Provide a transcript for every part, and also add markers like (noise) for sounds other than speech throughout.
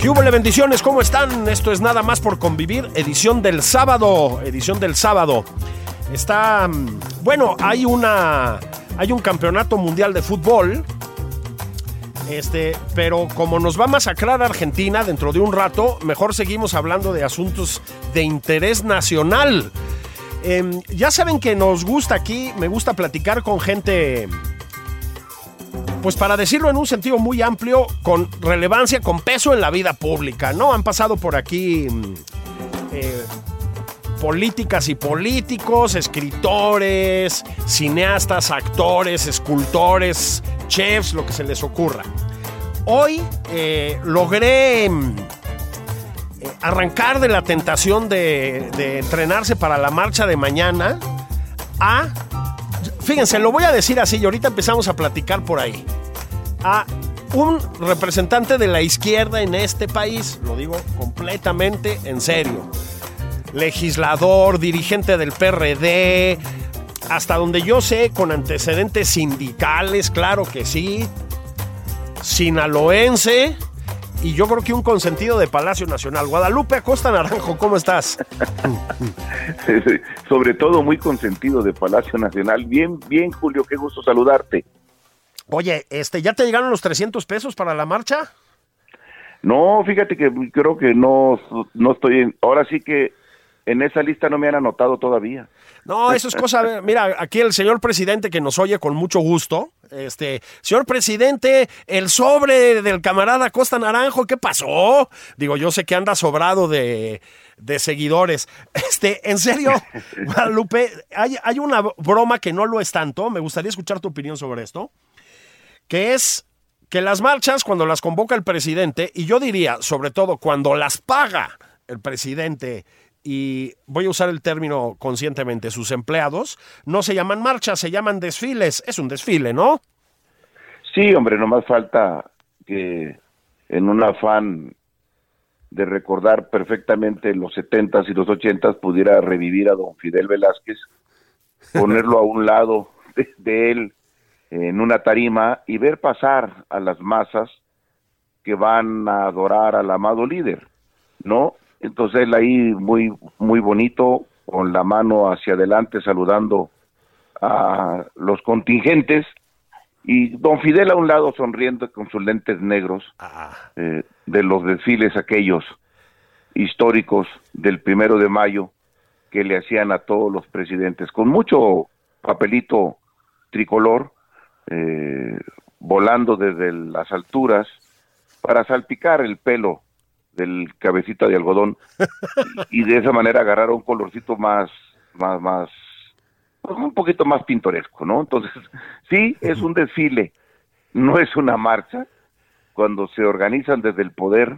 ¿Qué bendiciones? ¿Cómo están? Esto es nada más por convivir, edición del sábado, edición del sábado. Está, mm, bueno, hay una, hay un campeonato mundial de fútbol, este, pero como nos va a masacrar Argentina dentro de un rato, mejor seguimos hablando de asuntos de interés nacional. Em, ya saben que nos gusta aquí, me gusta platicar con gente pues para decirlo en un sentido muy amplio, con relevancia, con peso en la vida pública, ¿no? Han pasado por aquí mm, eh, políticas y políticos, escritores, cineastas, actores, escultores, chefs, lo que se les ocurra. Hoy eh, logré mm, eh, arrancar de la tentación de, de entrenarse para la marcha de mañana a fíjense, lo voy a decir así y ahorita empezamos a platicar por ahí. A un representante de la izquierda en este país, lo digo completamente en serio. Legislador, dirigente del PRD, hasta donde yo sé, con antecedentes sindicales, claro que sí. Sinaloense y yo creo que un consentido de Palacio Nacional. Guadalupe Acosta Naranjo, ¿cómo estás? (laughs) Sobre todo muy consentido de Palacio Nacional. Bien, bien, Julio, qué gusto saludarte. Oye, este, ¿ya te llegaron los 300 pesos para la marcha? No, fíjate que creo que no, no estoy, en, ahora sí que en esa lista no me han anotado todavía. No, eso es cosa. Mira, aquí el señor presidente que nos oye con mucho gusto. Este, señor presidente, el sobre del camarada Costa Naranjo, ¿qué pasó? Digo, yo sé que anda sobrado de, de seguidores. Este, en serio, (laughs) Guadalupe, hay, hay una broma que no lo es tanto. Me gustaría escuchar tu opinión sobre esto. Que es que las marchas, cuando las convoca el presidente, y yo diría, sobre todo, cuando las paga el presidente y voy a usar el término conscientemente, sus empleados, no se llaman marchas, se llaman desfiles. Es un desfile, ¿no? Sí, hombre, no más falta que en un afán de recordar perfectamente los setentas y los ochentas pudiera revivir a don Fidel Velázquez, (laughs) ponerlo a un lado de él en una tarima y ver pasar a las masas que van a adorar al amado líder, ¿no? Entonces él ahí muy, muy bonito, con la mano hacia adelante saludando a los contingentes y don Fidel a un lado sonriendo con sus lentes negros ah. eh, de los desfiles aquellos históricos del primero de mayo que le hacían a todos los presidentes con mucho papelito tricolor eh, volando desde las alturas para salpicar el pelo del cabecita de algodón (laughs) y de esa manera agarrar un colorcito más, más, más, pues, un poquito más pintoresco, ¿no? Entonces, sí, es un desfile, no es una marcha. Cuando se organizan desde el poder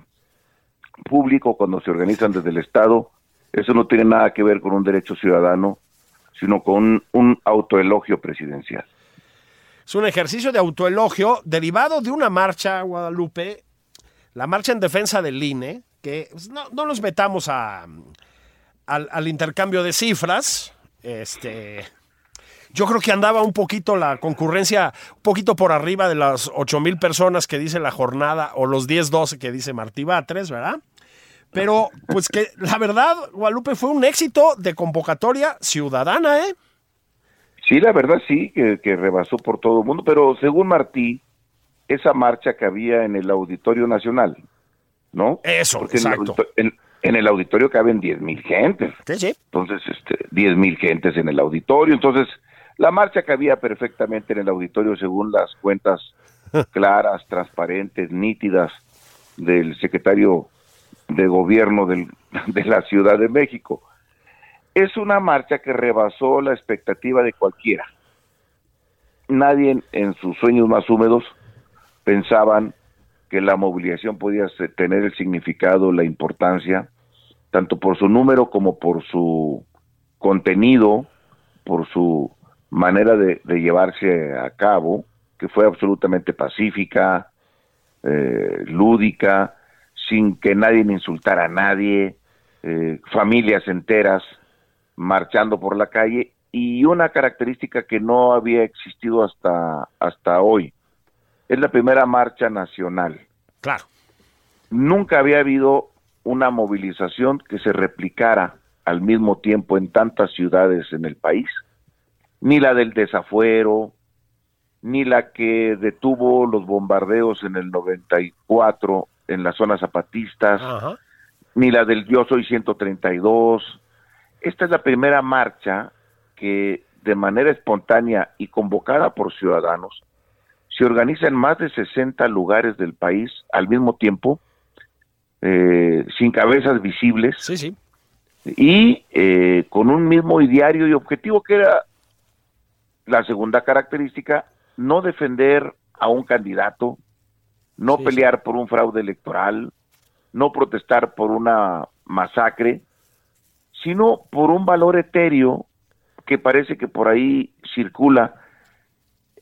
público, cuando se organizan desde el Estado, eso no tiene nada que ver con un derecho ciudadano, sino con un autoelogio presidencial. Es un ejercicio de autoelogio derivado de una marcha, Guadalupe, la marcha en defensa del INE, que pues, no, nos metamos al, intercambio de cifras, este, yo creo que andaba un poquito la concurrencia, un poquito por arriba de las 8 mil personas que dice la jornada, o los 10, 12 que dice Martí Batres, ¿verdad? Pero, pues que la verdad, Guadalupe fue un éxito de convocatoria ciudadana, ¿eh? Sí, la verdad sí, que, que rebasó por todo el mundo, pero según Martí, esa marcha que había en el Auditorio Nacional, ¿no? Eso, Porque en el exacto. En, en el auditorio caben 10 mil gentes. Sí, sí. Entonces, este, 10 mil gentes en el auditorio. Entonces, la marcha cabía perfectamente en el auditorio según las cuentas (laughs) claras, transparentes, nítidas del secretario de gobierno del- (laughs) de la Ciudad de México. Es una marcha que rebasó la expectativa de cualquiera. Nadie en, en sus sueños más húmedos pensaban que la movilización podía tener el significado, la importancia, tanto por su número como por su contenido, por su manera de, de llevarse a cabo, que fue absolutamente pacífica, eh, lúdica, sin que nadie insultara a nadie, eh, familias enteras marchando por la calle y una característica que no había existido hasta, hasta hoy. Es la primera marcha nacional. Claro. Nunca había habido una movilización que se replicara al mismo tiempo en tantas ciudades en el país, ni la del desafuero, ni la que detuvo los bombardeos en el 94 en las zonas zapatistas, Ajá. ni la del Yo Soy 132. Esta es la primera marcha que de manera espontánea y convocada por ciudadanos se organiza en más de 60 lugares del país al mismo tiempo, eh, sin cabezas visibles Sí, sí. y eh, con un mismo ideario y objetivo que era la segunda característica, no defender a un candidato, no Sí, pelear por un fraude electoral, no protestar por una masacre, sino por un valor etéreo que parece que por ahí circula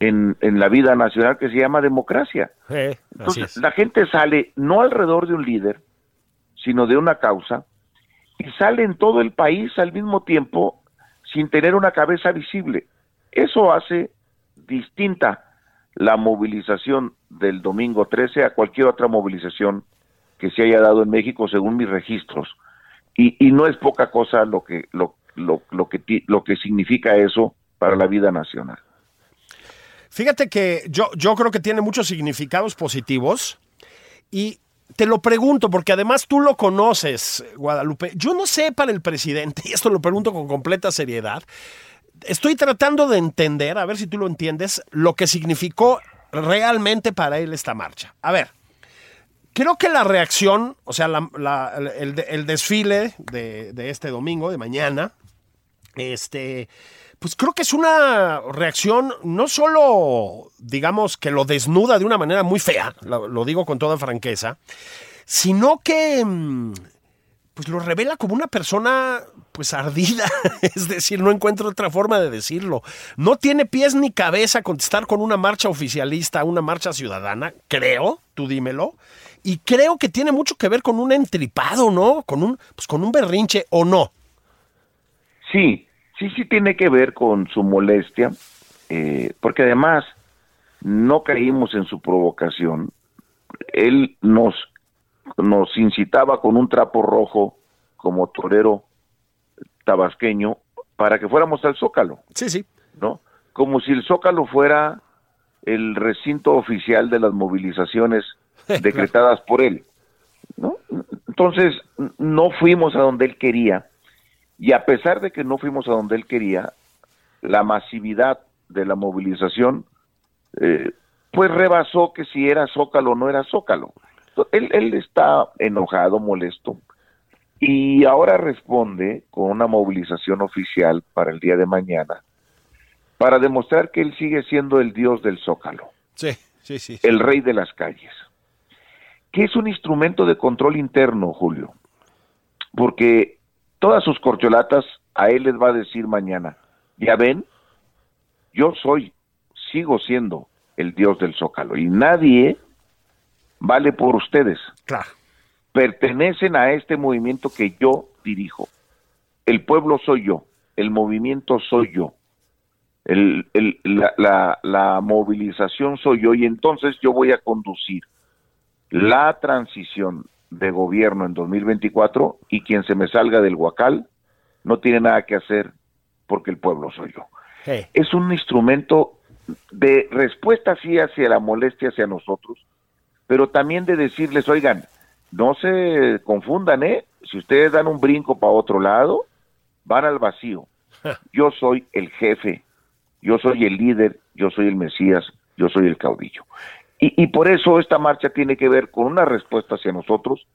en, en la vida nacional que se llama democracia. Eh, Entonces, es. la gente sale no alrededor de un líder, sino de una causa, y sale en todo el país al mismo tiempo sin tener una cabeza visible. Eso hace distinta la movilización del domingo 13 a cualquier otra movilización que se haya dado en México según mis registros. Y, y no es poca cosa lo que, lo, lo, lo que, lo que significa eso para la vida nacional. Fíjate que yo, yo creo que tiene muchos significados positivos y te lo pregunto porque además tú lo conoces, Guadalupe. Yo no sé para el presidente, (laughs) y esto lo pregunto con completa seriedad, estoy tratando de entender, a ver si tú lo entiendes, lo que significó realmente para él esta marcha. A ver, creo que la reacción, o sea, el desfile de, de este domingo, de mañana, este, pues creo que es una reacción no solo, digamos, que lo desnuda de una manera muy fea, lo, digo con toda franqueza, sino que mm, pues lo revela como una persona pues ardida, (laughs) es decir, no encuentro otra forma de decirlo. No tiene pies ni cabeza contestar con una marcha oficialista, una marcha ciudadana, creo, tú dímelo. Y creo que tiene mucho que ver con un entripado, ¿no? Con un, pues con un berrinche o no. Sí, sí, sí tiene que ver con su molestia, eh, porque además no caímos en su provocación. Él nos, nos incitaba con un trapo rojo como torero tabasqueño para que fuéramos al Zócalo, Sí, sí. ¿no? Como si el Zócalo fuera el recinto oficial de las movilizaciones (laughs) decretadas por él, ¿no? Entonces, no fuimos a donde él quería, y a pesar de que no fuimos a donde él quería, la masividad de la movilización, eh, pues rebasó que si era Zócalo o no era Zócalo. Él, él está enojado, molesto, y ahora responde con una movilización oficial para el día de mañana, para demostrar que él sigue siendo el dios del Zócalo Sí, sí, sí. el rey de las calles, que es un instrumento de control interno, Julio, porque todas sus corcholatas a él les va a decir mañana, ya ven, yo soy, sigo siendo el dios del zócalo y nadie vale por ustedes, Claro. pertenecen a este movimiento que yo dirijo, el pueblo soy yo, el movimiento soy yo. El- el- la, la- la movilización soy yo y entonces yo voy a conducir la transición de gobierno en 2024 y quien se me salga del huacal no tiene nada que hacer porque el pueblo soy yo. Es un instrumento de respuesta sí hacia la molestia hacia nosotros, pero también de decirles, oigan, no se confundan, ¿eh? Si ustedes dan un brinco para otro lado, van al vacío. (laughs) Yo soy el jefe, yo soy el líder, yo soy el Mesías, yo soy el caudillo. Y, por eso esta marcha tiene que ver con una respuesta hacia nosotros,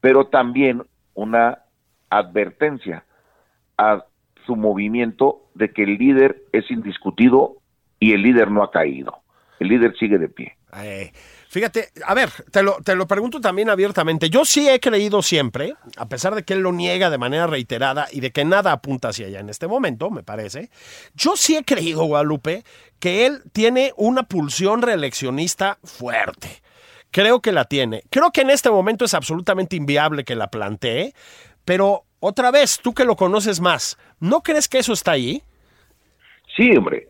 pero también una advertencia a su movimiento de que el líder es indiscutido y el líder no ha caído. El líder sigue de pie. Fíjate, a ver, te lo, te lo pregunto también abiertamente. Yo sí he creído siempre, a pesar de que él lo niega de manera reiterada y de que nada apunta hacia allá en este momento, me parece. Yo sí he creído, Guadalupe, que él tiene una pulsión reeleccionista fuerte. Creo que la tiene. Creo que en este momento es absolutamente inviable que la plantee, pero otra vez, tú que lo conoces más, ¿no crees que eso está ahí? Sí, hombre.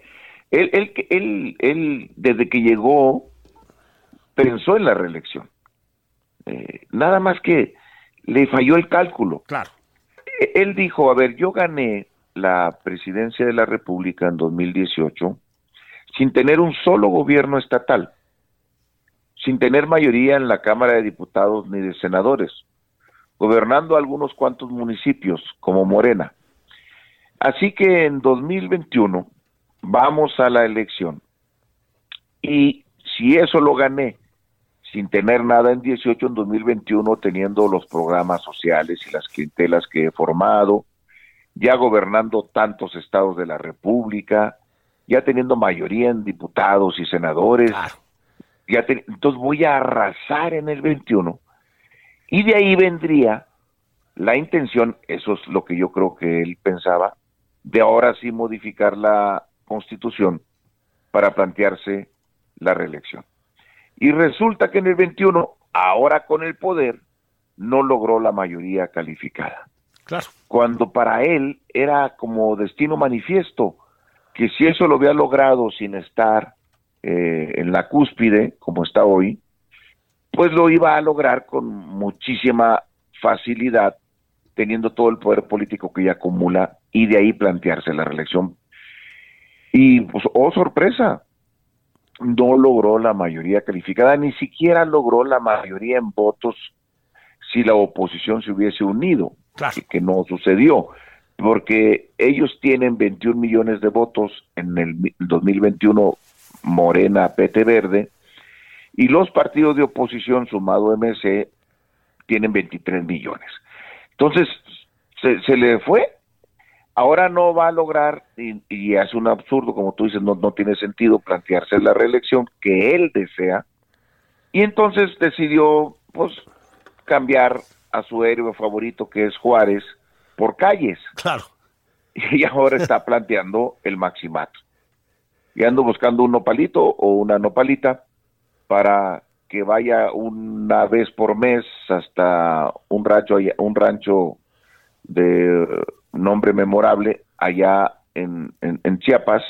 Él, él, él, él desde que llegó, pensó en la reelección. Eh, nada más que le falló el cálculo. Claro. E, él dijo, a ver, yo gané la presidencia de la República en 2018 sin tener un solo gobierno estatal, sin tener mayoría en la Cámara de Diputados ni de senadores, gobernando algunos cuantos municipios como Morena. Así que en 2021 vamos a la elección. Y si eso lo gané sin tener nada en 18, en 2021, teniendo los programas sociales y las clientelas que he formado, ya gobernando tantos estados de la República, ya teniendo mayoría en diputados y senadores, ya entonces voy a arrasar en el 21. Y de ahí vendría la intención, eso es lo que yo creo que él pensaba, de ahora sí modificar la constitución para plantearse la reelección. Y resulta que en el 21, ahora con el poder, no logró la mayoría calificada. Claro. Cuando para él era como destino manifiesto, que si eso lo había logrado sin estar eh, en la cúspide, como está hoy, pues lo iba a lograr con muchísima facilidad, teniendo todo el poder político que ya acumula y de ahí plantearse la reelección y pues, oh sorpresa, no logró la mayoría calificada, ni siquiera logró la mayoría en votos si la oposición se hubiese unido, que no sucedió, porque ellos tienen 21 millones de votos en el 2021, Morena, PT Verde, y los partidos de oposición sumado MC tienen 23 millones. Entonces, se, se le fue Ahora no va a lograr, y, es un absurdo, como tú dices, no, no tiene sentido plantearse la reelección que él desea, y entonces decidió, pues, cambiar a su héroe favorito, que es Juárez, por calles. Claro. (laughs) Y ahora está planteando el maximato. Y ando buscando un nopalito o una nopalita para que vaya una vez por mes hasta un rancho, un rancho de nombre memorable allá en, en, Chiapas,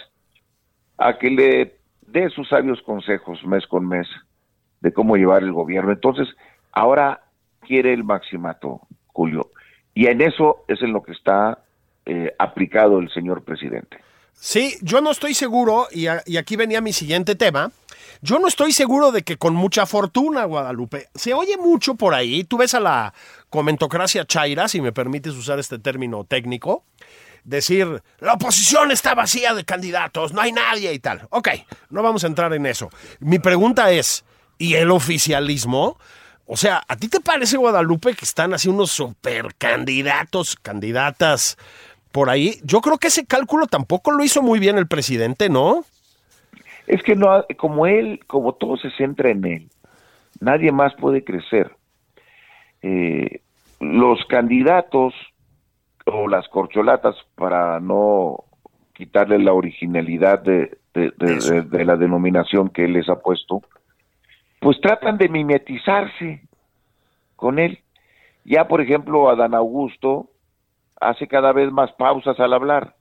a que le dé sus sabios consejos mes con mes de cómo llevar el gobierno. Entonces, ahora quiere el maximato, Julio. Y en eso es en lo que está eh, aplicado el señor presidente. Sí, yo no estoy seguro, y, aquí venía mi siguiente tema, yo no estoy seguro de que con mucha fortuna, Guadalupe, se oye mucho por ahí, tú ves a la comentocracia chaira, si me permites usar este término técnico, decir, la oposición está vacía de candidatos, no hay nadie y tal. Ok, no vamos a entrar en eso. Mi pregunta es, ¿y el oficialismo? O sea, ¿a ti te parece, Guadalupe, que están así unos super candidatos, candidatas por ahí? Yo creo que ese cálculo tampoco lo hizo muy bien el presidente, ¿no? Es que no, como él, como todo se centra en él, nadie más puede crecer eh, los candidatos o las corcholatas, para no quitarle la originalidad de, de, la denominación que él les ha puesto, pues tratan de mimetizarse con él. Ya, por ejemplo, Adán Augusto hace cada vez más pausas al hablar,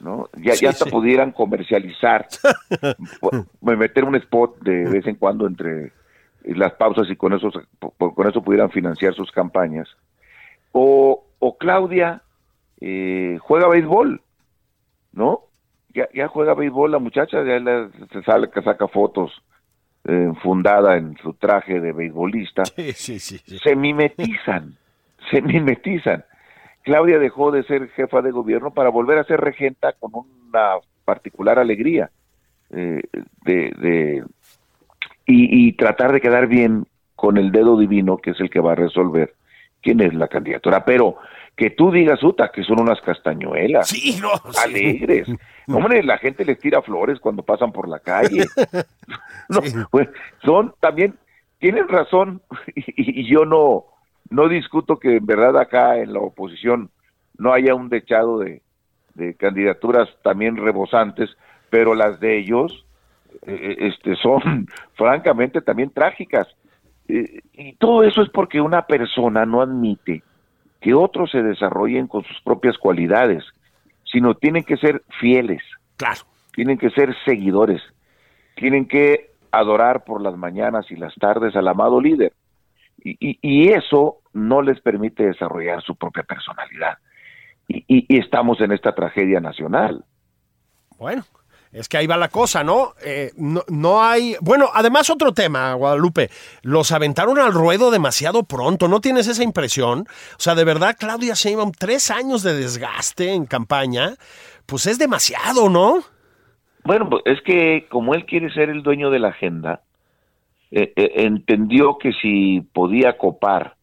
¿no? Ya, ya hasta pudieran comercializar, (laughs) meter un spot de vez en cuando entre las pausas y con eso, con eso pudieran financiar sus campañas. O, o Claudia eh, juega béisbol, ¿no? ya, ya juega béisbol la muchacha, ya se sale que saca fotos eh, fundada en su traje de beisbolista. Sí, sí, sí, sí. Se mimetizan, se mimetizan. Claudia dejó de ser jefa de gobierno para volver a ser regenta con una particular alegría eh, de, de y, y tratar de quedar bien con el dedo divino que es el que va a resolver quién es la candidatura. Pero que tú digas, Uta, que son unas castañuelas. Sí, no, sí. Alegres. Hombre, la gente les tira flores cuando pasan por la calle. (laughs) No, pues, son también, tienen razón, (laughs) y, y yo no, no discuto que en verdad acá en la oposición no haya un dechado de, de candidaturas también rebosantes, pero las de ellos eh, este, son (laughs) francamente también trágicas. Eh, y todo eso es porque una persona no admite que otros se desarrollen con sus propias cualidades, sino tienen que ser fieles, Claro. tienen que ser seguidores, tienen que adorar por las mañanas y las tardes al amado líder. Y, y- y eso no les permite desarrollar su propia personalidad. Y, y- y estamos en esta tragedia nacional. Bueno, es que ahí va la cosa, ¿no? Eh, no, no hay. Bueno, además, otro tema, Guadalupe. Los aventaron al ruedo demasiado pronto. ¿No tienes esa impresión? O sea, de verdad, Claudia Sheinbaum, tres años de desgaste en campaña, pues es demasiado, ¿no? Bueno, pues es que como él quiere ser el dueño de la agenda, eh, eh, entendió que si podía copar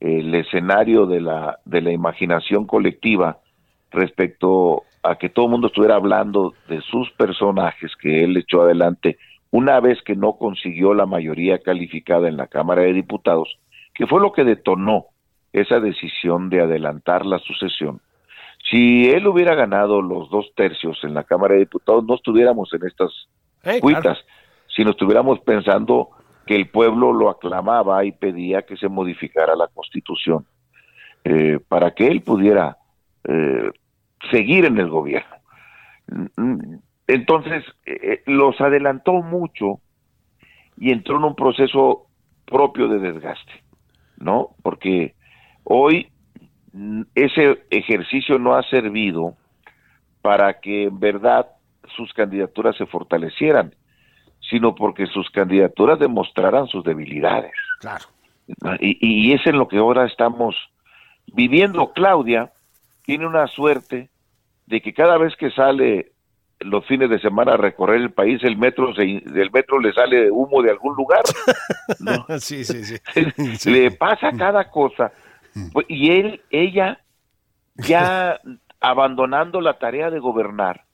el escenario de la, de la imaginación colectiva respecto a que todo el mundo estuviera hablando de sus personajes que él echó adelante una vez que no consiguió la mayoría calificada en la Cámara de Diputados, que fue lo que detonó esa decisión de adelantar la sucesión. Si él hubiera ganado los dos tercios en la Cámara de Diputados, no estuviéramos en estas cuitas, claro. si no estuviéramos pensando que el pueblo lo aclamaba y pedía que se modificara la Constitución eh, para que él pudiera eh, seguir en el gobierno. Entonces, eh, los adelantó mucho y entró en un proceso propio de desgaste, ¿no? Porque hoy mm, ese ejercicio no ha servido para que en verdad sus candidaturas se fortalecieran, sino porque sus candidaturas demostraran sus debilidades. Claro. Y, y es en lo que ahora estamos viviendo. Claudia tiene una suerte de que cada vez que sale los fines de semana a recorrer el país, el metro se, del metro le sale humo de algún lugar. ¿no? (laughs) Sí, sí, sí. Sí. le pasa cada cosa. Pues, Y él, ella, ya abandonando la tarea de gobernar,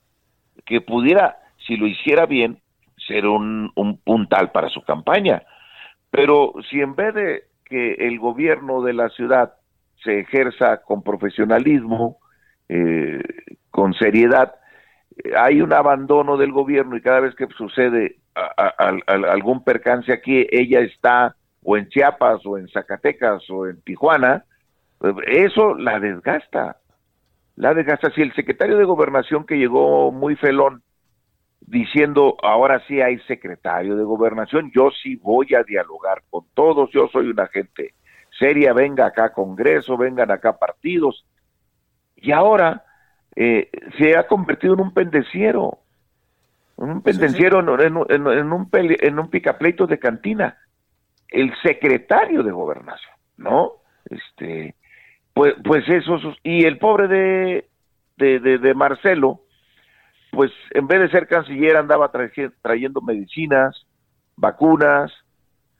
que pudiera, si lo hiciera bien, ser un, un puntal para su campaña. Pero si en vez de que el gobierno de la ciudad se ejerza con profesionalismo, eh, con seriedad, hay un abandono del gobierno y cada vez que sucede a- algún percance aquí, ella está o en Chiapas o en Zacatecas o en Tijuana, eso la desgasta. La desgasta. Si el secretario de gobernación que llegó muy felón diciendo ahora sí hay secretario de gobernación, yo sí voy a dialogar con todos, yo soy una gente seria, venga acá Congreso, vengan acá partidos. Y ahora eh, se ha convertido en un pendeciero, en un pendenciero, En, en- en- en un pele- en un picapleitos de cantina. El secretario de gobernación, ¿no? Este, pues, pues eso, y el pobre de, de, de, de Marcelo, pues en vez de ser canciller andaba trayendo medicinas, vacunas,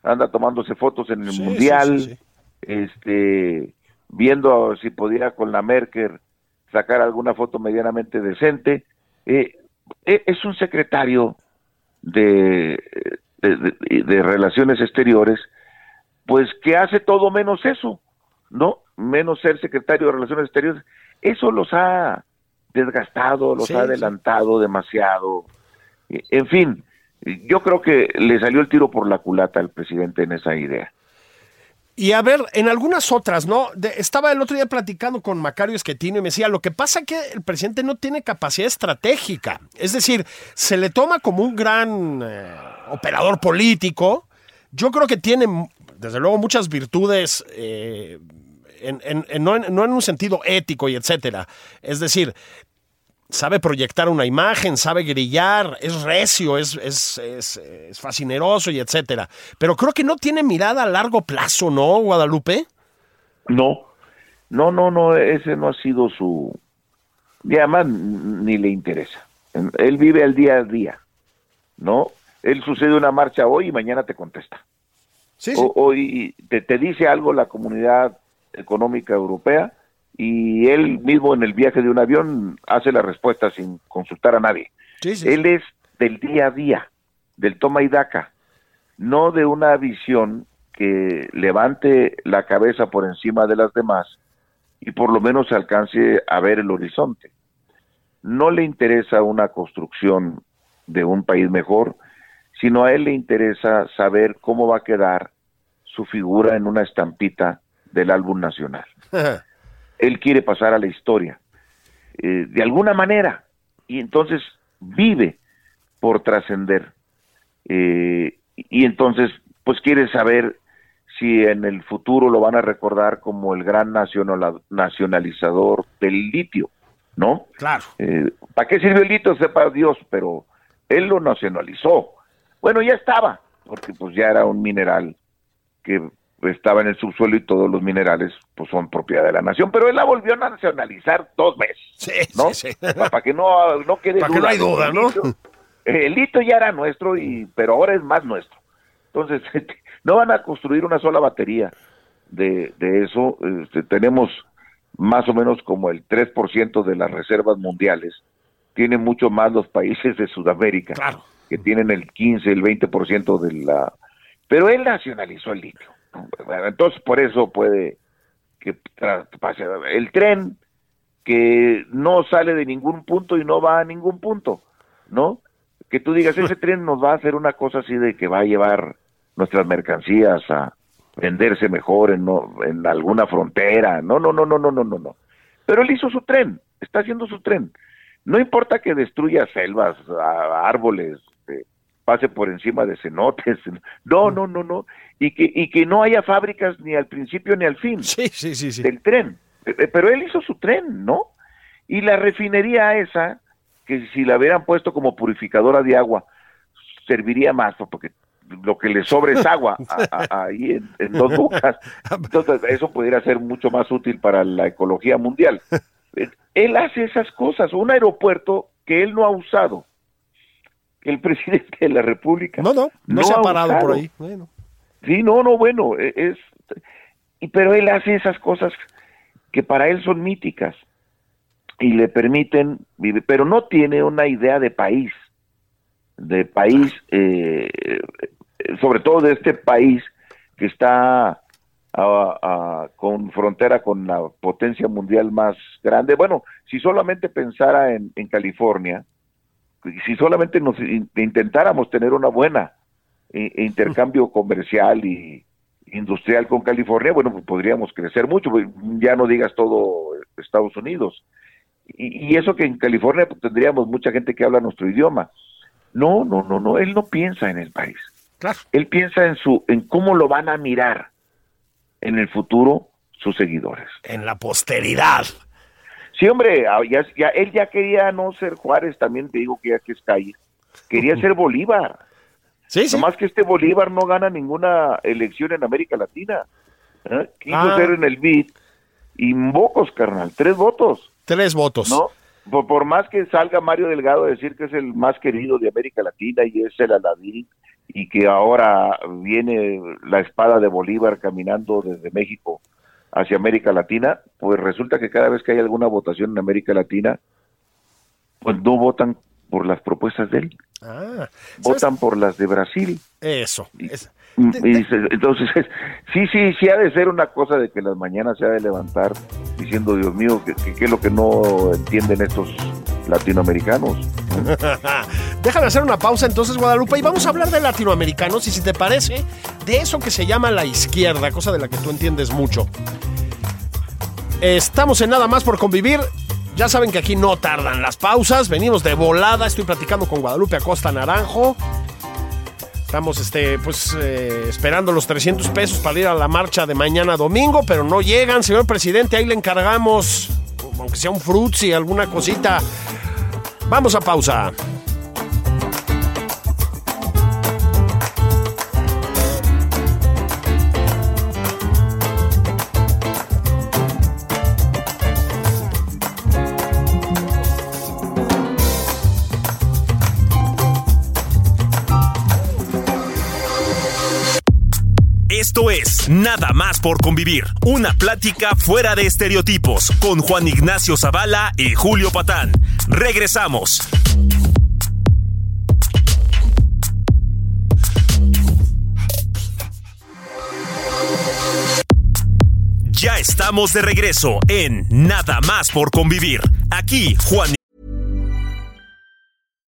anda tomándose fotos en el Sí, mundial, sí, sí, sí. este, viendo si podía con la Merkel sacar alguna foto medianamente decente. Eh, eh, es un secretario de, de, de- de Relaciones Exteriores, pues que hace todo menos eso, ¿no? Menos ser secretario de Relaciones Exteriores. Eso los ha desgastado, los Sí, ha sí. adelantado demasiado. Eh, En fin, yo creo que le salió el tiro por la culata al presidente en esa idea. Y a ver, en algunas otras, ¿no? De- estaba el otro día platicando con Macario Esquetino y me decía, lo que pasa es que el presidente no tiene capacidad estratégica. Es decir, se le toma como un gran eh, operador político. Yo creo que tiene, desde luego, muchas virtudes, eh, en- en- en- no, en, no en un sentido ético y etcétera. Es decir, sabe proyectar una imagen, sabe grillar, es recio, es, es, es, es fascineroso y etcétera. Pero creo que no tiene mirada a largo plazo, ¿no, Guadalupe? No, no, no, no, ese no ha sido su... Y además ni le interesa. Él vive el día a día, ¿no? Él sucede una marcha hoy y mañana te contesta. Sí, sí. hoy te, te dice algo la comunidad económica europea y él mismo en el viaje de un avión hace la respuesta sin consultar a nadie. Sí, sí. Él es del día a día, del toma y daca, no de una visión que levante la cabeza por encima de las demás y por lo menos alcance a ver el horizonte. No le interesa una construcción de un país mejor, sino a él le interesa saber cómo va a quedar su figura en una estampita del álbum nacional. (laughs) él quiere pasar a la historia, eh, de alguna manera, y entonces vive por trascender. Eh, y entonces, pues quiere saber si en el futuro lo van a recordar como el gran nacional, nacionalizador del litio, ¿no? Claro. Eh, ¿Para qué sirvió el litio? Sepa Dios, pero él lo nacionalizó. Bueno, ya estaba, porque pues ya era un mineral que estaba en el subsuelo y todos los minerales pues son propiedad de la nación, pero él la volvió a nacionalizar dos veces, Sí, ¿no? sí, sí. Para que no, no quede Para que no hay duda, El ¿no? El hito ya era nuestro, y, pero ahora es más nuestro. Entonces, (laughs) no van a construir una sola batería de, de eso. Este, tenemos más o menos como el 3% de las reservas mundiales. Tienen mucho más los países de Sudamérica, Claro. que tienen el 15, el 20% de la... Pero él nacionalizó el litio. Entonces, por eso puede que pase el tren que no sale de ningún punto y no va a ningún punto, ¿no? Que tú digas, ese tren nos va a hacer una cosa así de que va a llevar nuestras mercancías a venderse mejor en, no- en alguna frontera. No, no, no, no, no, no, no, no. Pero él hizo su tren, está haciendo su tren. No importa que destruya selvas, árboles, pase por encima de cenotes. (laughs) No, no, no, no. Y que, y que no haya fábricas ni al principio ni al fin Sí, sí, sí, sí. del tren. Eh, eh, Pero él hizo su tren, ¿no? Y la refinería esa, que si la hubieran puesto como purificadora de agua, serviría más, porque lo que le sobra es agua (laughs) ahí en, en dos bocas. Entonces, eso pudiera ser mucho más útil para la ecología mundial. (laughs) Él hace esas cosas. Un aeropuerto que él no ha usado. El (laughs) presidente de la República. No, no, no, se ha ha parado por ahí. Bueno. Sí, no, no, bueno, e- es y pero él hace esas cosas que para él son míticas y le permiten vivir, pero no tiene una idea de país, de país, eh, eh, sobre todo de este país que está a- a- con frontera con la potencia mundial más grande. Bueno, si solamente pensara en, en California, si solamente nos in- intentáramos tener una buena e- e intercambio comercial y industrial con California, bueno, pues podríamos crecer mucho, pues, ya no digas todo Estados Unidos. Y, y eso que en California pues, tendríamos mucha gente que habla nuestro idioma. No, no, no, no, él no piensa en el país. Claro. Él piensa en su en cómo lo van a mirar en el futuro sus seguidores. En la posteridad. Sí, hombre, ah, ya, ya- él ya quería no ser Juárez, también te digo que ya que es calle. Quería (laughs) ser Bolívar. Sí, sí. Nomás que este Bolívar no gana ninguna elección en América Latina. ¿eh? Quiso Ah. ser en el BID y pocos, carnal, tres votos, Tres votos. ¿no? Por, por más que salga Mario Delgado a decir que es el más querido de América Latina y es el Aladín y que ahora viene la espada de Bolívar caminando desde México hacia América Latina, pues resulta que cada vez que hay alguna votación en América Latina, pues no votan por las propuestas de él, Ah, votan por las de Brasil. Eso. es- Mm, De- y de- se- entonces, (laughs) sí, sí, sí ha de ser una cosa de que las mañanas se ha de levantar diciendo, Dios mío, ¿qué, qué- qué es lo que no entienden estos latinoamericanos? (laughs) Déjame hacer una pausa entonces, Guadalupe, y vamos a hablar de latinoamericanos y si te parece, de eso que se llama la izquierda, cosa de la que tú entiendes mucho. Estamos en nada más por convivir. Ya saben que aquí no tardan las pausas. Venimos de volada. Estoy platicando con Guadalupe Acosta Naranjo. Estamos este, pues, eh, esperando los 300 pesos para ir a la marcha de mañana domingo, pero no llegan. Señor presidente, ahí le encargamos, aunque sea un frutzi, alguna cosita. Vamos a pausa. Esto es Nada más por convivir, una plática fuera de estereotipos con Juan Ignacio Zavala y Julio Patán. Regresamos. Ya estamos de regreso en Nada más por convivir. Aquí Juan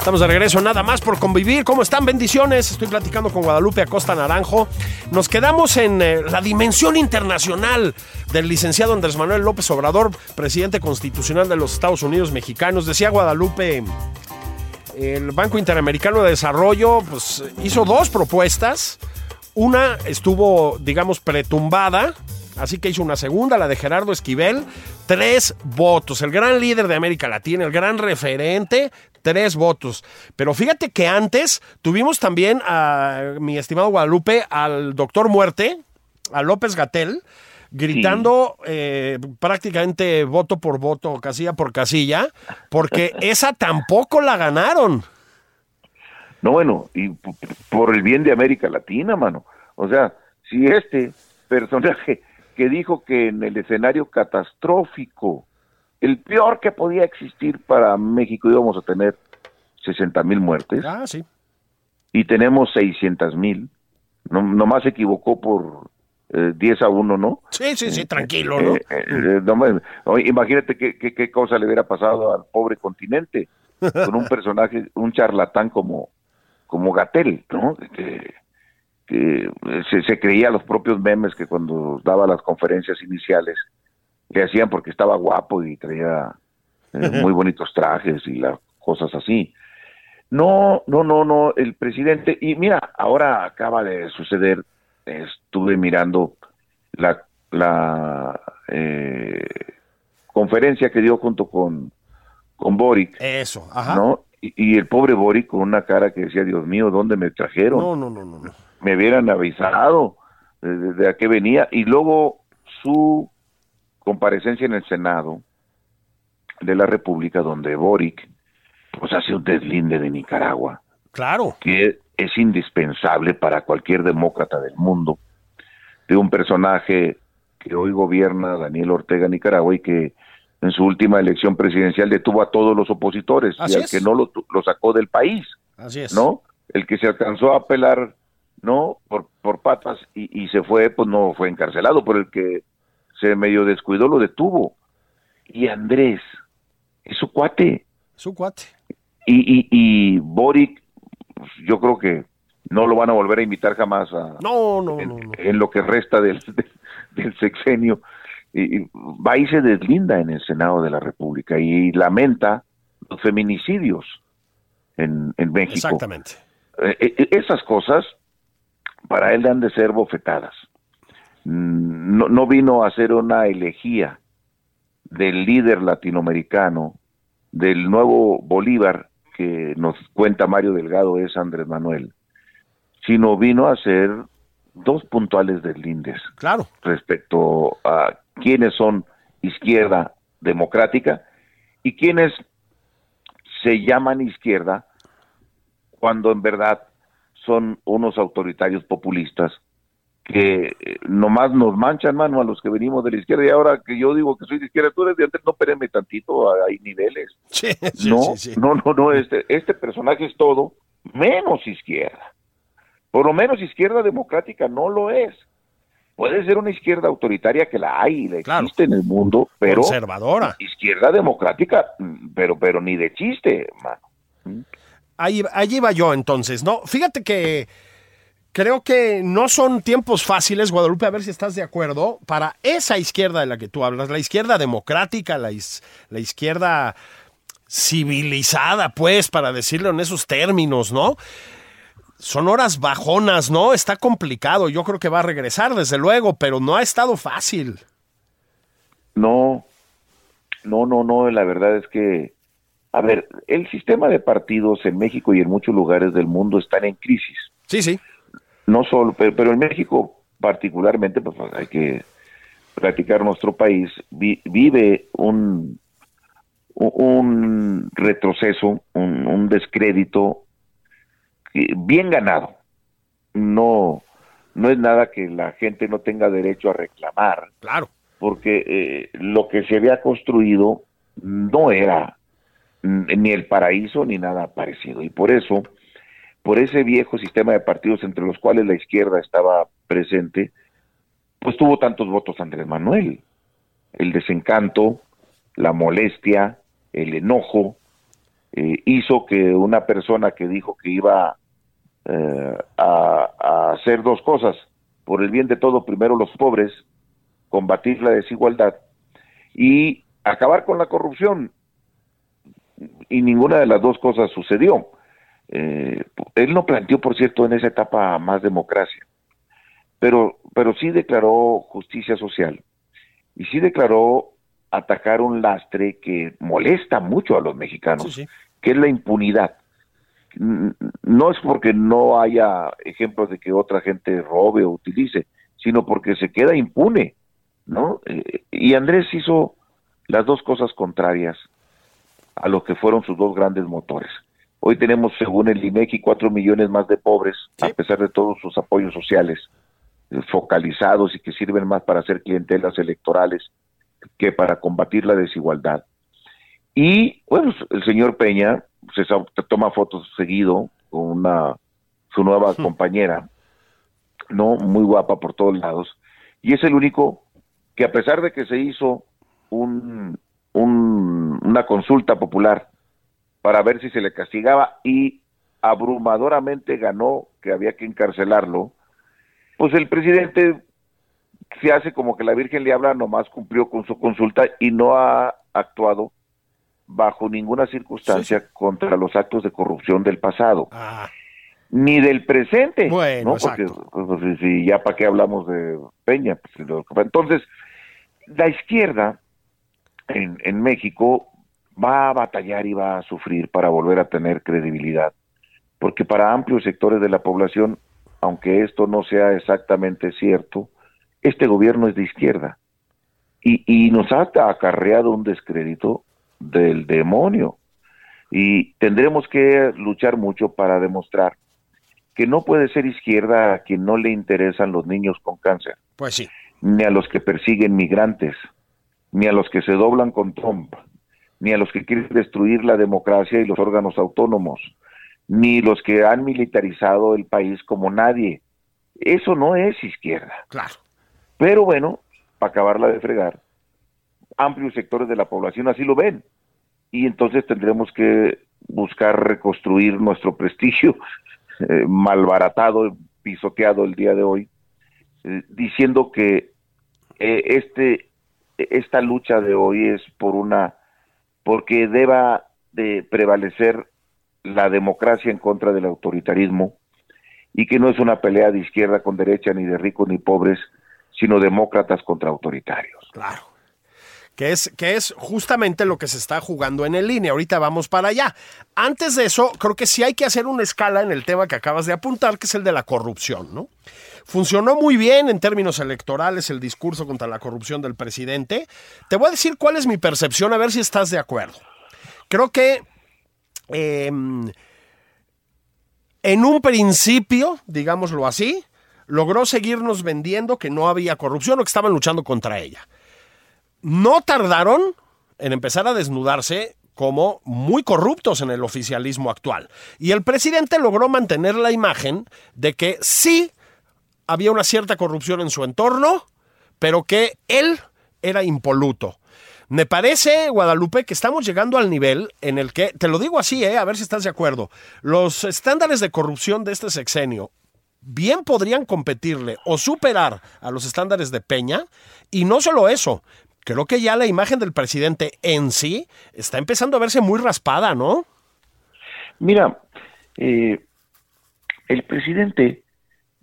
Estamos de regreso, nada más por convivir. ¿Cómo están? Bendiciones. Estoy platicando con Guadalupe Acosta Naranjo. Nos quedamos en eh, la dimensión internacional del licenciado Andrés Manuel López Obrador, presidente constitucional de los Estados Unidos mexicanos. Decía Guadalupe, el Banco Interamericano de Desarrollo pues, hizo dos propuestas. Una estuvo, digamos, pretumbada, así que hizo una segunda, la de Gerardo Esquivel. Tres votos. El gran líder de América Latina, el gran referente, tres votos. Pero fíjate que antes tuvimos también a mi estimado Guadalupe, al doctor Muerte, a López Gatel, gritando eh, prácticamente voto por voto, casilla por casilla, porque (laughs) esa tampoco la ganaron. No, bueno, y por el bien de América Latina, mano. O sea, si este personaje que dijo que en el escenario catastrófico, el peor que podía existir para México íbamos a tener 60 mil muertes Ah, sí. y tenemos 600 mil, no, nomás se equivocó por eh, 10 a 1, ¿no? Sí, sí, sí, tranquilo, ¿no? Eh, eh, no imagínate qué, qué, qué cosa le hubiera pasado al pobre continente (laughs) con un personaje, un charlatán como, como Gatel, ¿no? Que, que se, se creía los propios memes que cuando daba las conferencias iniciales le hacían porque estaba guapo y traía eh, muy bonitos trajes y las cosas así. No, no, no, no, el presidente, y mira, ahora acaba de suceder, estuve mirando la, la eh, conferencia que dio junto con, con Boric, Eso, ajá. ¿no? Y, y el pobre Boric con una cara que decía, Dios mío, ¿dónde me trajeron? No, no, no, no. no. me hubieran avisado de, de- de a qué venía. Y luego su comparecencia en el Senado de la República, donde Boric pues hace un deslinde de Nicaragua, Claro. que es indispensable para cualquier demócrata del mundo, de un personaje que hoy gobierna Daniel Ortega Nicaragua y que en su última elección presidencial detuvo a todos los opositores Así y al es. que no lo, lo sacó del país. Así es. ¿no? El que se alcanzó a apelar, ¿no? Por, por patas y, y se fue, pues no fue encarcelado, pero el que se medio descuidó lo detuvo. Y Andrés, es su cuate. Su cuate. Y, y, y Boric, pues, yo creo que no lo van a volver a invitar jamás a, No, no, en, no, no. en lo que resta del, (laughs) del sexenio. Y, y va y se deslinda en el Senado de la República y lamenta los feminicidios en, en México. Exactamente. Eh, eh, esas cosas para él han de ser bofetadas. Mm, No, no vino a hacer una elegía del líder latinoamericano, del nuevo Bolívar que nos cuenta Mario Delgado es Andrés Manuel, sino vino a hacer dos puntuales deslindes Claro. respecto a quiénes son izquierda democrática y quiénes se llaman izquierda cuando en verdad son unos autoritarios populistas que eh, nomás nos manchan mano a los que venimos de la izquierda y ahora que yo digo que soy de izquierda, tú eres de antes, no espérenme tantito, hay niveles. (laughs) Sí, sí, no, sí, no, no, no, este, este personaje es todo menos izquierda. Por lo menos izquierda democrática no lo es. puede ser una izquierda autoritaria que la hay, la Claro. existe en el mundo, pero Conservadora. izquierda democrática, pero pero ni de chiste, mano. Ahí, ahí iba yo entonces, ¿no? Fíjate que creo que no son tiempos fáciles, Guadalupe, a ver si estás de acuerdo, para esa izquierda de la que tú hablas, la izquierda democrática, la, la izquierda civilizada, pues, para decirlo en esos términos, ¿no? Son horas bajonas, ¿no? Está complicado, yo creo que va a regresar, desde luego, pero no ha estado fácil. No, no, no, no, la verdad es que, a ver, el sistema de partidos en México y en muchos lugares del mundo están en crisis. Sí, sí. No solo, pero, pero en México particularmente, pues hay que platicar nuestro país, vi- vive un, un retroceso, un, un descrédito que- bien ganado. No, no es nada que la gente no tenga derecho a reclamar, Claro. porque eh, lo que se había construido no era ni el paraíso ni nada parecido. Y por eso, por ese viejo sistema de partidos entre los cuales la izquierda estaba presente, pues tuvo tantos votos Andrés Manuel. El desencanto, la molestia, el enojo, eh, hizo que una persona que dijo que iba eh, a, a hacer dos cosas, por el bien de todo, primero los pobres, combatir la desigualdad y acabar con la corrupción. Y ninguna de las dos cosas sucedió. Eh, él no planteó, por cierto, en esa etapa más democracia, pero, pero sí declaró justicia social y sí declaró atacar un lastre que molesta mucho a los mexicanos, Sí, sí. que es la impunidad. No es porque no haya ejemplos de que otra gente robe o utilice, sino porque se queda impune, ¿no? Eh, y Andrés hizo las dos cosas contrarias a lo que fueron sus dos grandes motores. Hoy tenemos, según el INEGI, cuatro millones más de pobres, Sí. a pesar de todos sus apoyos sociales eh, focalizados y que sirven más para hacer clientelas electorales que para combatir la desigualdad. Y, bueno, el señor Peña se toma fotos seguido con una, su nueva compañera, ¿no? Muy guapa por todos lados. Y es el único que a pesar de que se hizo un, un- una consulta popular para ver si se le castigaba y abrumadoramente ganó que había que encarcelarlo, pues el presidente se hace como que la Virgen le habla, nomás cumplió con su consulta y no ha actuado bajo ninguna circunstancia contra los actos de corrupción del pasado, Ah, ni del presente. Bueno, ¿no? Porque exacto. pues, si- ya para qué hablamos de Peña. Pues, entonces, la izquierda en, en México va a batallar y va a sufrir para volver a tener credibilidad, porque para amplios sectores de la población, aunque esto no sea exactamente cierto, este gobierno es de izquierda. Y, y nos ha acarreado un descrédito del demonio. Y tendremos que luchar mucho para demostrar que no puede ser izquierda a quien no le interesan los niños con cáncer. Pues sí. ni a los que persiguen migrantes, ni a los que se doblan con Trump, ni a los que quieren destruir la democracia y los órganos autónomos, ni los que han militarizado el país como nadie. Eso no es izquierda. Claro. Pero bueno, para acabarla de fregar, amplios sectores de la población así lo ven. Y entonces tendremos que buscar reconstruir nuestro prestigio (laughs) eh, malbaratado, pisoteado el día de hoy, eh, diciendo que eh, este esta lucha de hoy es por una porque deba de prevalecer la democracia en contra del autoritarismo y que no es una pelea de izquierda con derecha ni de ricos ni pobres, sino demócratas contra autoritarios. Claro. Que es, que es justamente lo que se está jugando en el línea. Ahorita vamos para allá. Antes de eso, creo que sí hay que hacer una escala en el tema que acabas de apuntar, que es el de la corrupción, ¿no? Funcionó muy bien en términos electorales el discurso contra la corrupción del presidente. Te voy a decir cuál es mi percepción, a ver si estás de acuerdo. Creo que eh, en un principio, digámoslo así, logró seguirnos vendiendo que no había corrupción o que estaban luchando contra ella. No tardaron en empezar a desnudarse como muy corruptos en el oficialismo actual. Y el presidente logró mantener la imagen de que sí había una cierta corrupción en su entorno, pero que él era impoluto. Me parece, Guadalupe, que estamos llegando al nivel en el que, te lo digo así, eh, a ver si estás de acuerdo, los estándares de corrupción de este sexenio bien podrían competirle o superar a los estándares de Peña, y no solo eso, creo que ya la imagen del presidente en sí está empezando a verse muy raspada, ¿no? Mira, eh, el presidente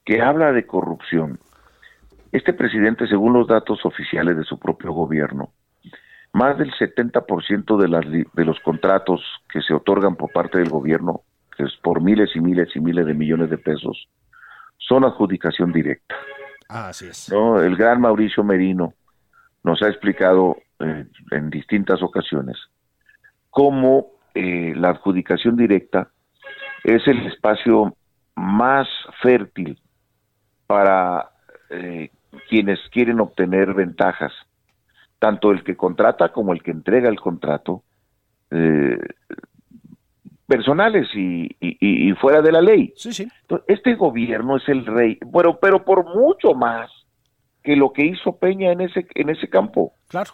que habla de corrupción, este presidente, según los datos oficiales de su propio gobierno, más del 70% de, las, de los contratos que se otorgan por parte del gobierno, que es por miles y miles y miles de millones de pesos, son adjudicación directa. Ah, así es. ¿no? El gran Mauricio Merino nos ha explicado eh, en distintas ocasiones cómo eh, la adjudicación directa es el espacio más fértil para eh, quienes quieren obtener ventajas, tanto el que contrata como el que entrega el contrato, personales y, fuera de la ley. Sí, sí. este gobierno es el rey, bueno, pero por mucho más que lo que hizo Peña en ese en ese campo. Claro.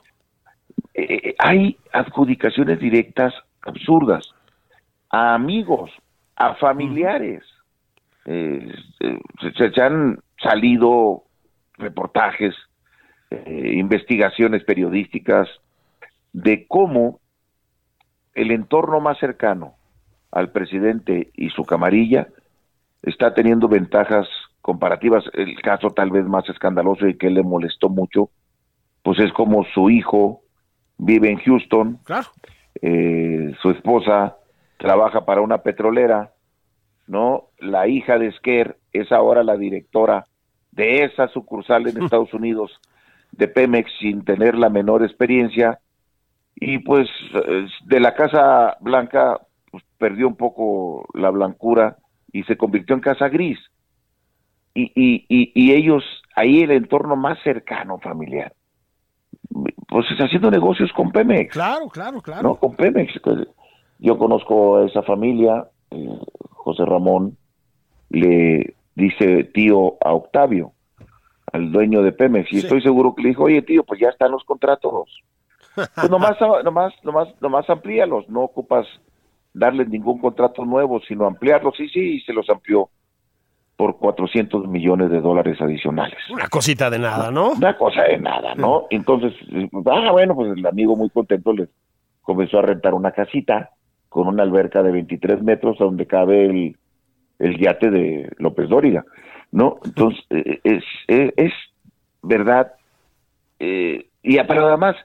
Eh, eh, hay adjudicaciones directas absurdas a amigos, a familiares. Eh, se, han salido reportajes, investigaciones periodísticas de cómo el entorno más cercano al presidente y su camarilla, está teniendo ventajas comparativas. El caso tal vez más escandaloso y que le molestó mucho, pues es como su hijo vive en Houston, eh, su esposa trabaja para una petrolera, ¿no? La hija de Esquer es ahora la directora de esa sucursal en (laughs) Estados Unidos de Pemex sin tener la menor experiencia y pues eh, de la Casa Blanca pues, perdió un poco la blancura y se convirtió en casa gris. Y, y, y, ellos, ahí el entorno más cercano familiar, pues está haciendo negocios con Pemex. Claro, claro, claro. No, con Pemex. Yo conozco a esa familia, eh, José Ramón le dice tío a Octavio, al dueño de Pemex, y estoy seguro que le dijo, oye tío, pues ya están los contratos. Pues nomás, (laughs) nomás, nomás, nomás amplíalos, no ocupas darles ningún contrato nuevo, sino ampliarlos. Sí, sí, y se los amplió por 400 millones de dólares adicionales. Una cosita de nada, ¿no? Una cosa de nada, ¿no? Entonces, ah, bueno, pues el amigo muy contento les comenzó a rentar una casita con una alberca de 23 metros donde cabe el, el yate de López Dóriga, ¿no? Entonces, eh, es, es, verdad, eh, y pero además,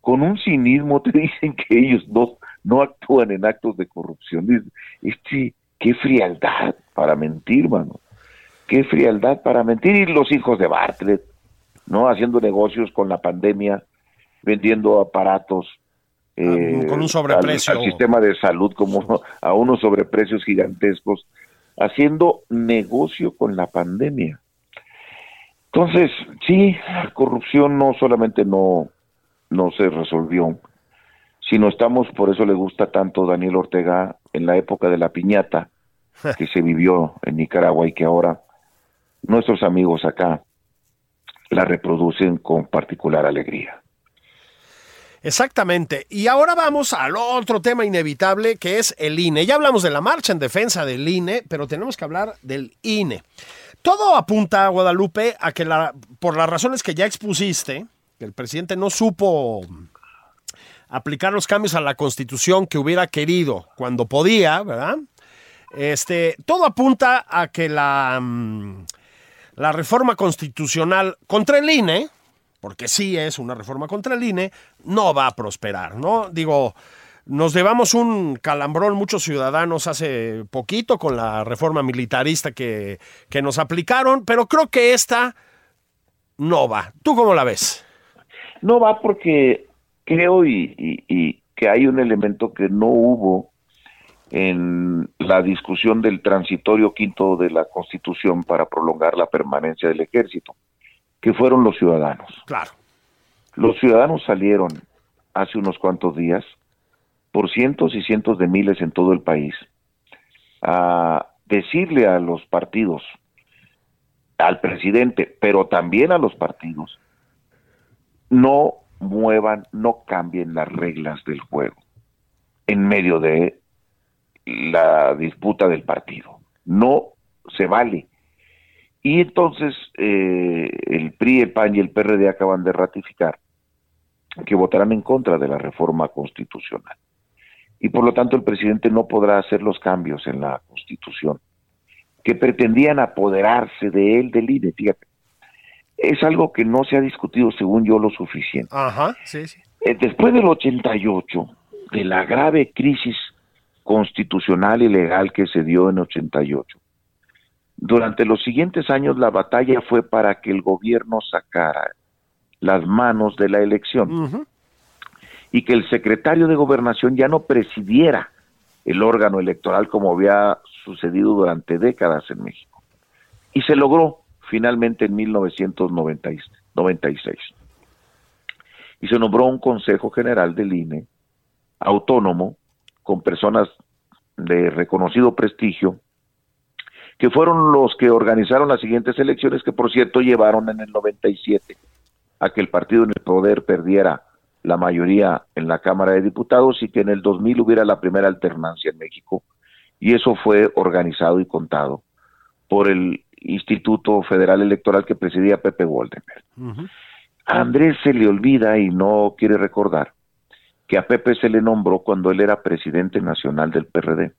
con un cinismo (laughs) te dicen que ellos dos no actúan en actos de corrupción. Este, qué frialdad para mentir, mano. Qué frialdad para mentir. Y los hijos de Bartlett, ¿no? Haciendo negocios con la pandemia, vendiendo aparatos. Ah, eh, con un sobreprecio. Al, sistema de salud como (laughs) a unos sobreprecios gigantescos, haciendo negocio con la pandemia. Entonces, sí, la corrupción no solamente no, no se resolvió, si no estamos, por eso le gusta tanto Daniel Ortega en la época de la piñata (laughs) que se vivió en Nicaragua y que ahora nuestros amigos acá la reproducen con particular alegría. Exactamente. Y ahora vamos al otro tema inevitable que es el INE. Ya hablamos de la marcha en defensa del INE, pero tenemos que hablar del INE. Todo apunta, Guadalupe, a que la, por las razones que ya expusiste, que el presidente no supo aplicar los cambios a la Constitución que hubiera querido cuando podía, ¿verdad? Este, todo apunta a que la, mm, la reforma constitucional contra el INE, porque sí es una reforma contra el INE, no va a prosperar, ¿no? Digo, nos llevamos un calambrón muchos ciudadanos hace poquito con la reforma militarista que, que nos aplicaron, pero creo que esta no va. ¿Tú cómo la ves? No va porque creo y, que hay un elemento que no hubo en la discusión del transitorio quinto de la Constitución para prolongar la permanencia del ejército, que fueron los ciudadanos. Claro. Los ciudadanos salieron hace unos cuantos días por cientos y cientos de miles en todo el país a decirle a los partidos al presidente, pero también a los partidos, no muevan, no cambien las reglas del juego en medio de la disputa del partido. No se vale. Y entonces eh, el PRI, el PAN y el PRD acaban de ratificar que votarán en contra de la reforma constitucional. Y por lo tanto el presidente no podrá hacer los cambios en la constitución que pretendían apoderarse de él, del INE. Fíjate, es algo que no se ha discutido, según yo, lo suficiente. Ajá, sí, sí. Eh, después del 88, de la grave crisis constitucional y legal que se dio en 88, durante los siguientes años la batalla fue para que el gobierno sacara las manos de la elección y que el secretario de gobernación ya no presidiera el órgano electoral como había sucedido durante décadas en México. Y se logró finalmente en 1996. Y se nombró un Consejo General del INE autónomo con personas de reconocido prestigio que fueron los que organizaron las siguientes elecciones que por cierto llevaron en el 97 a que el partido en el poder perdiera la mayoría en la Cámara de Diputados y que en el 2000 hubiera la primera alternancia en México. Y eso fue organizado y contado por el Instituto Federal Electoral que presidía Pepe Goldenberg. A Andrés se le olvida y no quiere recordar que a Pepe se le nombró cuando él era presidente nacional del PRD.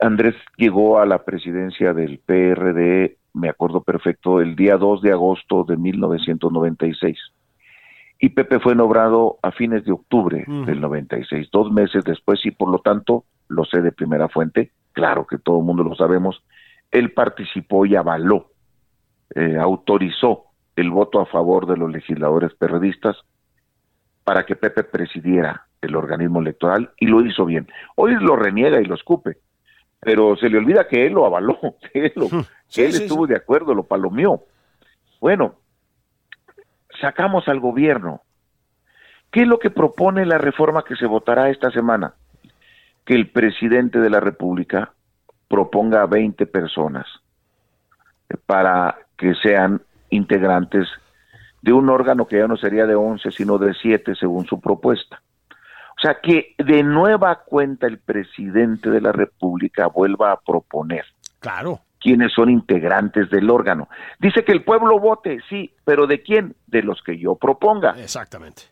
Andrés llegó a la presidencia del PRD, me acuerdo perfecto, el día 2 de agosto de 1996. Y Pepe fue nombrado a fines de octubre del 96, dos meses después, y por lo tanto, lo sé de primera fuente, claro que todo el mundo lo sabemos, él participó y avaló, eh, autorizó el voto a favor de los legisladores periodistas para que Pepe presidiera el organismo electoral y lo hizo bien. Hoy lo reniega y lo escupe, pero se le olvida que él lo avaló, (laughs) que él, estuvo de acuerdo, lo palomeó. Bueno, sacamos al gobierno. ¿Qué es lo que propone la reforma que se votará esta semana? Que el presidente de la República proponga a 20 personas para que sean integrantes de un órgano que ya no sería de 11, sino de 7 según su propuesta. O sea, que de nueva cuenta el presidente de la República vuelva a proponer. Claro. Quienes son integrantes del órgano. Dice que el pueblo vote, sí, pero ¿de quién? De los que yo proponga. Exactamente.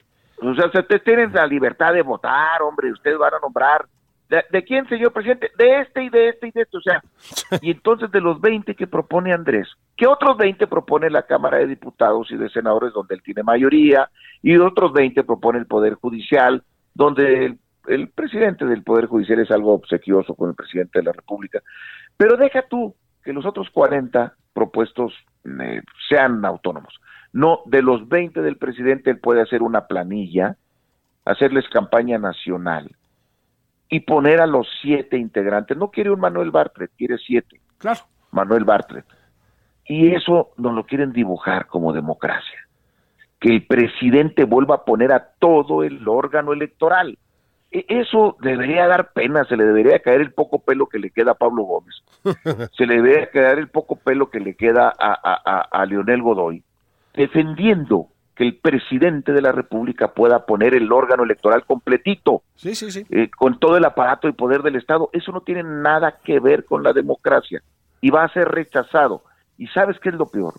O sea, ustedes tienen la libertad de votar, hombre, ustedes van a nombrar. ¿De, quién, señor presidente? De este y de este y de este. O sea, (laughs) y entonces de los 20 que propone Andrés, ¿qué otros 20 propone la Cámara de Diputados y de Senadores donde él tiene mayoría? Y otros 20 propone el Poder Judicial, donde el, presidente del Poder Judicial es algo obsequioso con el presidente de la República. Pero deja tú que los otros 40 propuestos eh, sean autónomos. No, de los 20 del presidente él puede hacer una planilla, hacerles campaña nacional y poner a los siete integrantes. No quiere un Manuel Bartlett, quiere siete. Claro. Manuel Bartlett. Y eso nos lo quieren dibujar como democracia que el presidente vuelva a poner a todo el órgano electoral. E, eso debería dar pena, se le debería caer el poco pelo que le queda a Pablo Gómez, (laughs) se le debería caer el poco pelo que le queda a, a, Leonel Godoy, defendiendo que el presidente de la República pueda poner el órgano electoral completito, sí, sí, sí. Eh, con todo el aparato y poder del Estado. Eso no tiene nada que ver con la democracia y va a ser rechazado. ¿Y sabes qué es lo peor?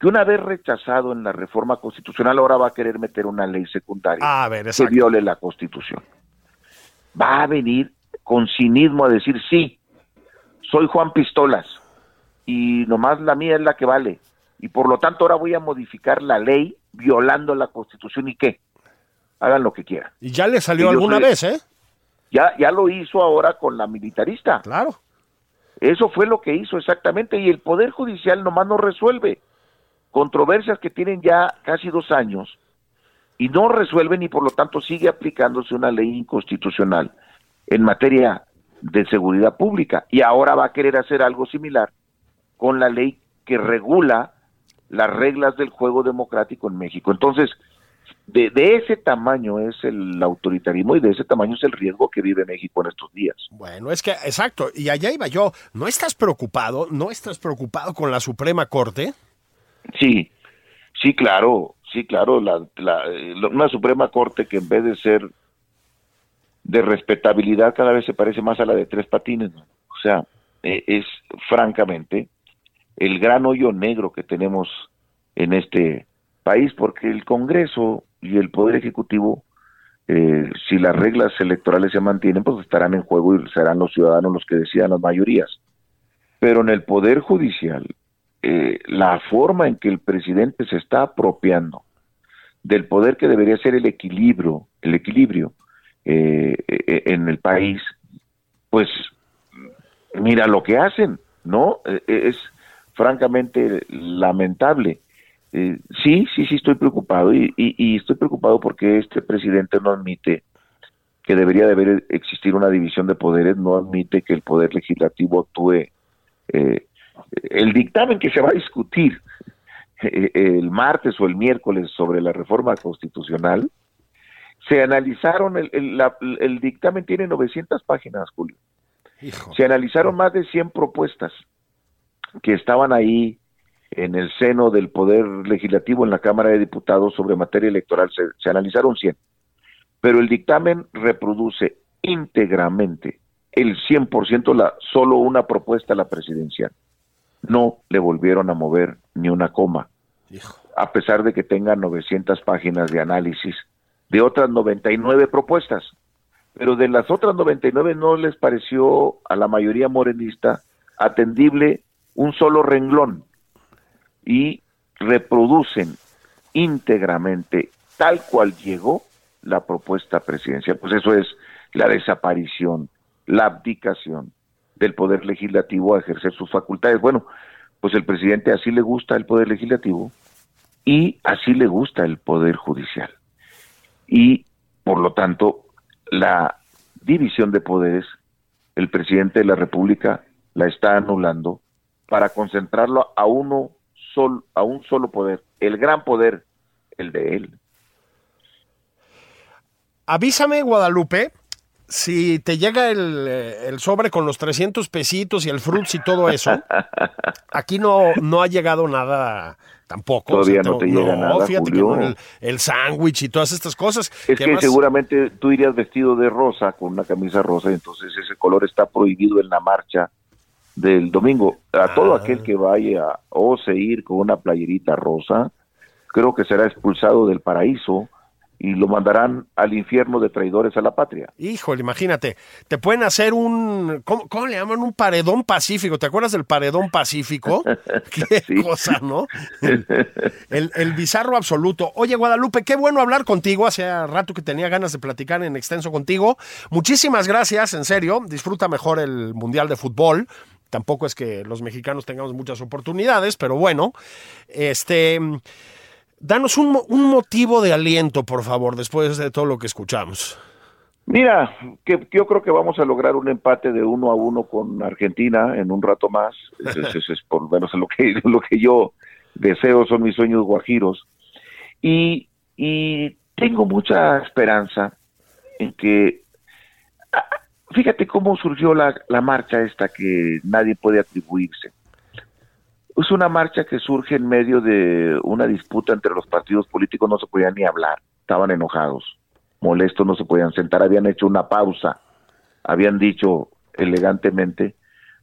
que una vez rechazado en la reforma constitucional, ahora va a querer meter una ley secundaria que viole la constitución. Va a venir con cinismo a decir, sí, soy Juan Pistolas y nomás la mía es la que vale. Y por lo tanto ahora voy a modificar la ley violando la constitución y qué. Hagan lo que quieran. Y ya le salió alguna vez, ¿eh? Ya, ya lo hizo ahora con la militarista. Claro. Eso fue lo que hizo exactamente y el Poder Judicial nomás no resuelve controversias que tienen ya casi dos años y no resuelven y por lo tanto sigue aplicándose una ley inconstitucional en materia de seguridad pública y ahora va a querer hacer algo similar con la ley que regula las reglas del juego democrático en México. Entonces, de, de, ese tamaño es el autoritarismo y de ese tamaño es el riesgo que vive México en estos días. Bueno, es que, exacto, y allá iba yo, ¿no estás preocupado? ¿No estás preocupado con la Suprema Corte? Sí, sí, claro, sí, claro, la, la, una Suprema Corte que en vez de ser de respetabilidad cada vez se parece más a la de tres patines, ¿no? o sea, eh, es francamente el gran hoyo negro que tenemos en este país, porque el Congreso y el Poder Ejecutivo, eh, si las reglas electorales se mantienen, pues estarán en juego y serán los ciudadanos los que decidan las mayorías. Pero en el Poder Judicial, eh, la forma en que el presidente se está apropiando del poder que debería ser el equilibrio, el equilibrio eh, en el país, pues mira lo que hacen, ¿no? es francamente lamentable. Eh, sí, sí, sí estoy preocupado y, y, estoy preocupado porque este presidente no admite que debería de haber existir una división de poderes, no admite que el poder legislativo actúe. Eh, el dictamen que se va a discutir eh, el martes o el miércoles sobre la reforma constitucional, se analizaron, el, el, dictamen tiene 900 páginas, Julio. Se analizaron más de 100 propuestas que estaban ahí en el seno del Poder Legislativo en la Cámara de Diputados sobre materia electoral. Se, analizaron 100, pero el dictamen reproduce íntegramente el 100%, la, solo una propuesta a la presidencial. No le volvieron a mover ni una coma, a pesar de que tenga 900 páginas de análisis de otras 99 propuestas. Pero de las otras 99 no les pareció a la mayoría morenista atendible un solo renglón y reproducen íntegramente tal cual llegó la propuesta presidencial. Pues eso es la desaparición, la abdicación del poder legislativo a ejercer sus facultades. Bueno, pues el presidente así le gusta el poder legislativo y así le gusta el poder judicial. Y por lo tanto, la división de poderes, el presidente de la República la está anulando para concentrarlo a uno sol, a un solo poder, el gran poder, el de él. Avísame, Guadalupe, si te llega el, el, sobre con los 300 pesitos y el fruits y todo eso, (laughs) aquí no, no ha llegado nada tampoco. Todavía no te llega nada, fíjate Julio. Que el, el sándwich y todas estas cosas. Es que, seguramente tú irías vestido de rosa, con una camisa rosa, y entonces ese color está prohibido en la marcha del domingo. A todo ah. aquel que vaya o se ir con una playerita rosa, creo que será expulsado del paraíso y lo mandarán al infierno de traidores a la patria. Híjole, imagínate, te pueden hacer un, ¿cómo, le llaman? Un paredón pacífico. ¿Te acuerdas del paredón pacífico? (laughs) Qué cosa, ¿no? (laughs) El, el, bizarro absoluto. Oye, Guadalupe, qué bueno hablar contigo. Hace rato que tenía ganas de platicar en extenso contigo. Muchísimas gracias, en serio. Disfruta mejor el Mundial de Fútbol. Tampoco es que los mexicanos tengamos muchas oportunidades, pero bueno, este, danos un, un motivo de aliento, por favor, después de todo lo que escuchamos. Mira, que, yo creo que vamos a lograr un empate de uno a uno con Argentina en un rato más. Eso, es por lo menos lo que, lo que yo deseo, son mis sueños guajiros. Y, y tengo mucha esperanza en que fíjate cómo surgió la, la marcha esta que nadie puede atribuirse. Es una marcha que surge en medio de una disputa entre los partidos políticos, no se podían ni hablar, estaban enojados, molestos, no se podían sentar, habían hecho una pausa, habían dicho elegantemente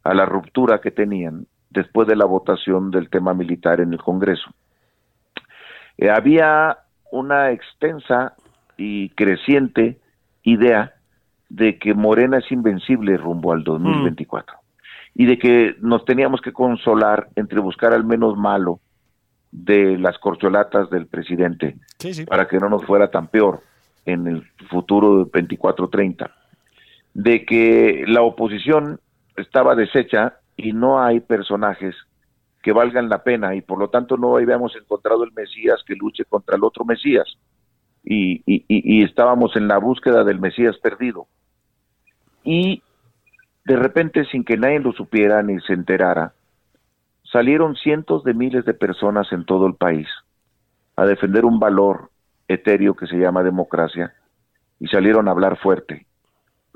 a la ruptura que tenían después de la votación del tema militar en el Congreso. Eh, había una extensa y creciente idea de que Morena es invencible rumbo al 2024 y de que nos teníamos que consolar entre buscar al menos malo de las corcholatas del presidente para que no nos fuera tan peor en el futuro de 24-30, de que la oposición estaba deshecha y no hay personajes que valgan la pena y por lo tanto no habíamos encontrado el Mesías que luche contra el otro Mesías. Y, y estábamos en la búsqueda del Mesías perdido y de repente, sin que nadie lo supiera ni se enterara, salieron cientos de miles de personas en todo el país a defender un valor etéreo que se llama democracia y salieron a hablar fuerte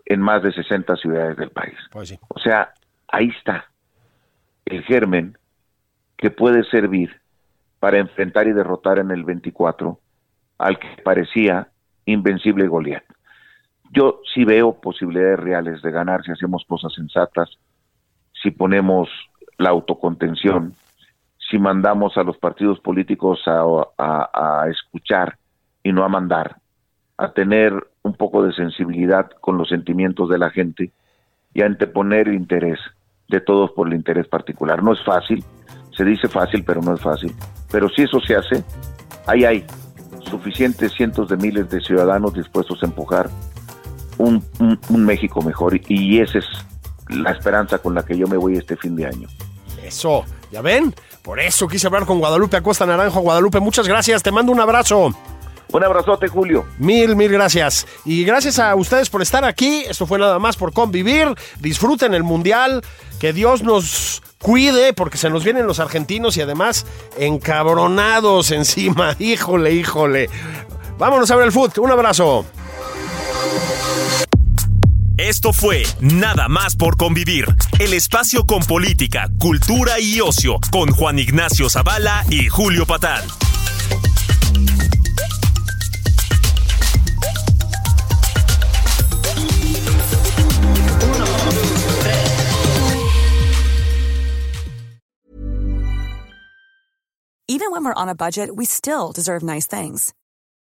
en más de 60 ciudades del país. Pues o sea, ahí está el germen que puede servir para enfrentar y derrotar en el 24 al que parecía invencible Goliat. Yo sí veo posibilidades reales de ganar si hacemos cosas sensatas, si ponemos la autocontención, si mandamos a los partidos políticos a, escuchar y no a mandar, a tener un poco de sensibilidad con los sentimientos de la gente y a anteponer el interés de todos por el interés particular. No es fácil, se dice fácil, pero no es fácil. Pero si eso se hace, ahí hay suficientes cientos de miles de ciudadanos dispuestos a empujar un, un México mejor y esa es la esperanza con la que yo me voy este fin de año. Eso, ¿ya ven? Por eso quise hablar con Guadalupe Acosta Naranjo. Guadalupe, muchas gracias, te mando un abrazo. Un abrazote, Julio. Mil, mil gracias. Y gracias a ustedes por estar aquí. Esto fue nada más por convivir. Disfruten el Mundial. Que Dios nos cuide porque se nos vienen los argentinos y además encabronados (laughs) encima. Híjole, híjole. Vámonos a ver el fútbol. Un abrazo. Esto fue Nada más por convivir, el espacio con política, cultura y ocio, con Juan Ignacio Zavala y Julio Patán. Even when we're on a budget, we still deserve nice things.